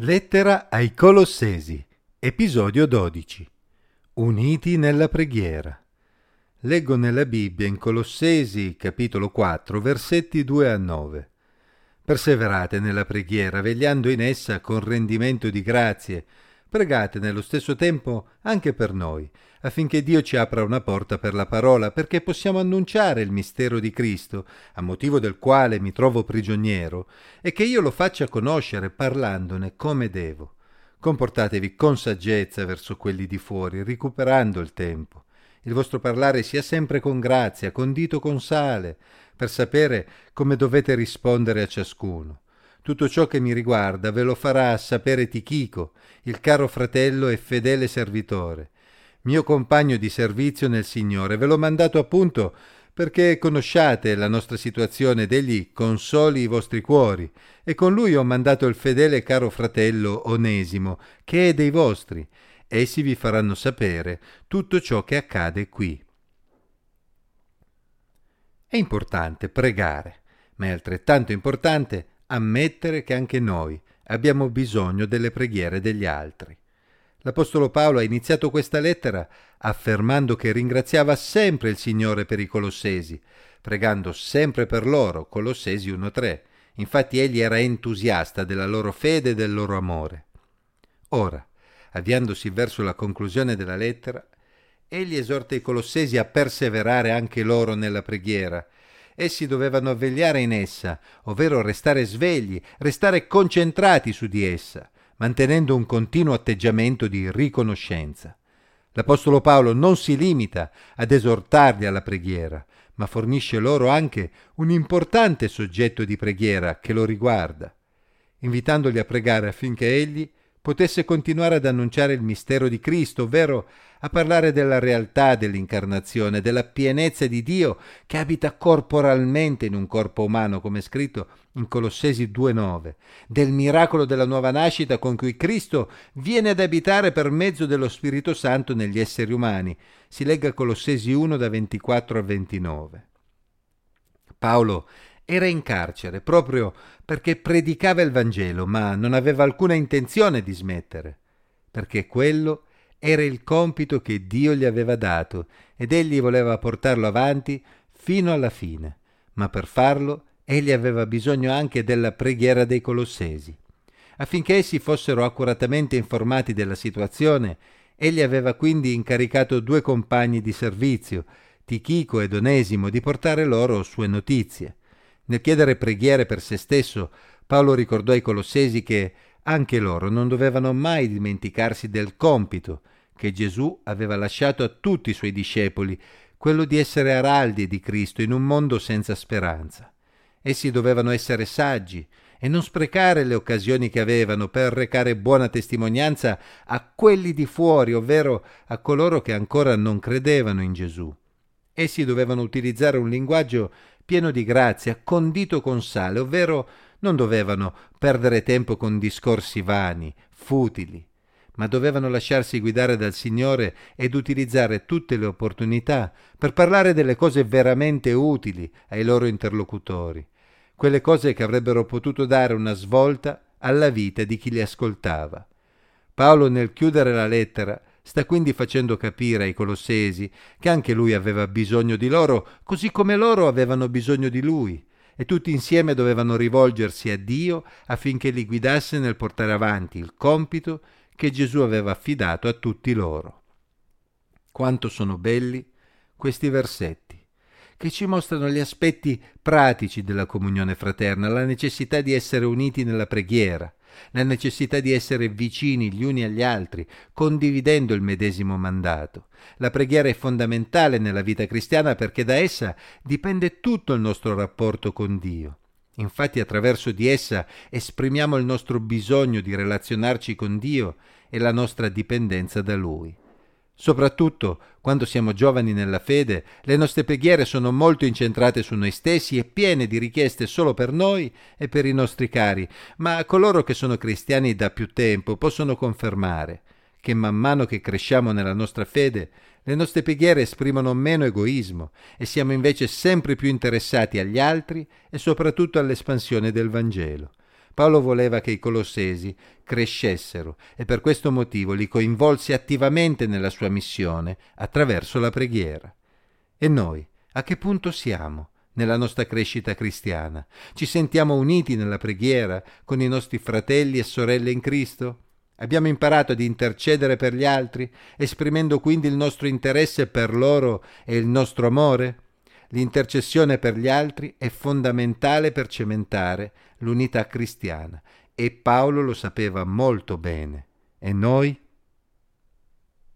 Lettera ai Colossesi, episodio 12. Uniti nella preghiera. Leggo nella Bibbia in Colossesi, capitolo 4, versetti 2 a 9. Perseverate nella preghiera, vegliando in essa con rendimento di grazie. Pregate nello stesso tempo anche per noi, affinché Dio ci apra una porta per la parola, perché possiamo annunciare il mistero di Cristo, a motivo del quale mi trovo prigioniero, e che io lo faccia conoscere parlandone come devo. Comportatevi con saggezza verso quelli di fuori, recuperando il tempo. Il vostro parlare sia sempre con grazia, condito con sale, per sapere come dovete rispondere a ciascuno. Tutto ciò che mi riguarda ve lo farà sapere Tichico, il caro fratello e fedele servitore, mio compagno di servizio nel Signore. Ve l'ho mandato appunto perché conosciate la nostra situazione ed egli consoli i vostri cuori. E con lui ho mandato il fedele caro fratello Onesimo, che è dei vostri. Essi vi faranno sapere tutto ciò che accade qui. È importante pregare, ma è altrettanto importante ammettere che anche noi abbiamo bisogno delle preghiere degli altri. L'Apostolo Paolo ha iniziato questa lettera affermando che ringraziava sempre il Signore per i Colossesi, pregando sempre per loro, Colossesi 1.3. Infatti egli era entusiasta della loro fede e del loro amore. Ora, avviandosi verso la conclusione della lettera, egli esorta i Colossesi a perseverare anche loro nella preghiera. Essi dovevano vegliare in essa, ovvero restare svegli, restare concentrati su di essa, mantenendo un continuo atteggiamento di riconoscenza. L'Apostolo Paolo non si limita ad esortarli alla preghiera, ma fornisce loro anche un importante soggetto di preghiera che lo riguarda, invitandoli a pregare affinché egli potesse continuare ad annunciare il mistero di Cristo, ovvero a parlare della realtà dell'incarnazione, della pienezza di Dio che abita corporalmente in un corpo umano, come scritto in Colossesi 2.9, del miracolo della nuova nascita con cui Cristo viene ad abitare per mezzo dello Spirito Santo negli esseri umani. Si legga Colossesi 1 da 24 a 29. Paolo era in carcere proprio perché predicava il Vangelo, ma non aveva alcuna intenzione di smettere, perché quello era il compito che Dio gli aveva dato ed egli voleva portarlo avanti fino alla fine, ma per farlo egli aveva bisogno anche della preghiera dei Colossesi. Affinché essi fossero accuratamente informati della situazione, egli aveva quindi incaricato due compagni di servizio, Tichico ed Onesimo, di portare loro sue notizie. Nel chiedere preghiere per se stesso, Paolo ricordò ai Colossesi che anche loro non dovevano mai dimenticarsi del compito che Gesù aveva lasciato a tutti i suoi discepoli, quello di essere araldi di Cristo in un mondo senza speranza. Essi dovevano essere saggi e non sprecare le occasioni che avevano per recare buona testimonianza a quelli di fuori, ovvero a coloro che ancora non credevano in Gesù. Essi dovevano utilizzare un linguaggio pieno di grazia, condito con sale, ovvero non dovevano perdere tempo con discorsi vani, futili, ma dovevano lasciarsi guidare dal Signore ed utilizzare tutte le opportunità per parlare delle cose veramente utili ai loro interlocutori, quelle cose che avrebbero potuto dare una svolta alla vita di chi li ascoltava. Paolo nel chiudere la lettera Sta quindi facendo capire ai Colossesi che anche lui aveva bisogno di loro, così come loro avevano bisogno di lui, e tutti insieme dovevano rivolgersi a Dio affinché li guidasse nel portare avanti il compito che Gesù aveva affidato a tutti loro. Quanto sono belli questi versetti, che ci mostrano gli aspetti pratici della comunione fraterna, la necessità di essere uniti nella preghiera, la necessità di essere vicini gli uni agli altri, condividendo il medesimo mandato. La preghiera è fondamentale nella vita cristiana perché da essa dipende tutto il nostro rapporto con Dio. Infatti attraverso di essa esprimiamo il nostro bisogno di relazionarci con Dio e la nostra dipendenza da Lui. Soprattutto quando siamo giovani nella fede, le nostre preghiere sono molto incentrate su noi stessi e piene di richieste solo per noi e per i nostri cari, ma coloro che sono cristiani da più tempo possono confermare che man mano che cresciamo nella nostra fede, le nostre preghiere esprimono meno egoismo e siamo invece sempre più interessati agli altri e soprattutto all'espansione del Vangelo. Paolo voleva che i colossesi crescessero e per questo motivo li coinvolse attivamente nella sua missione attraverso la preghiera. E noi, a che punto siamo nella nostra crescita cristiana? Ci sentiamo uniti nella preghiera con i nostri fratelli e sorelle in Cristo? Abbiamo imparato ad intercedere per gli altri, esprimendo quindi il nostro interesse per loro e il nostro amore? L'intercessione per gli altri è fondamentale per cementare l'unità cristiana e Paolo lo sapeva molto bene. E noi?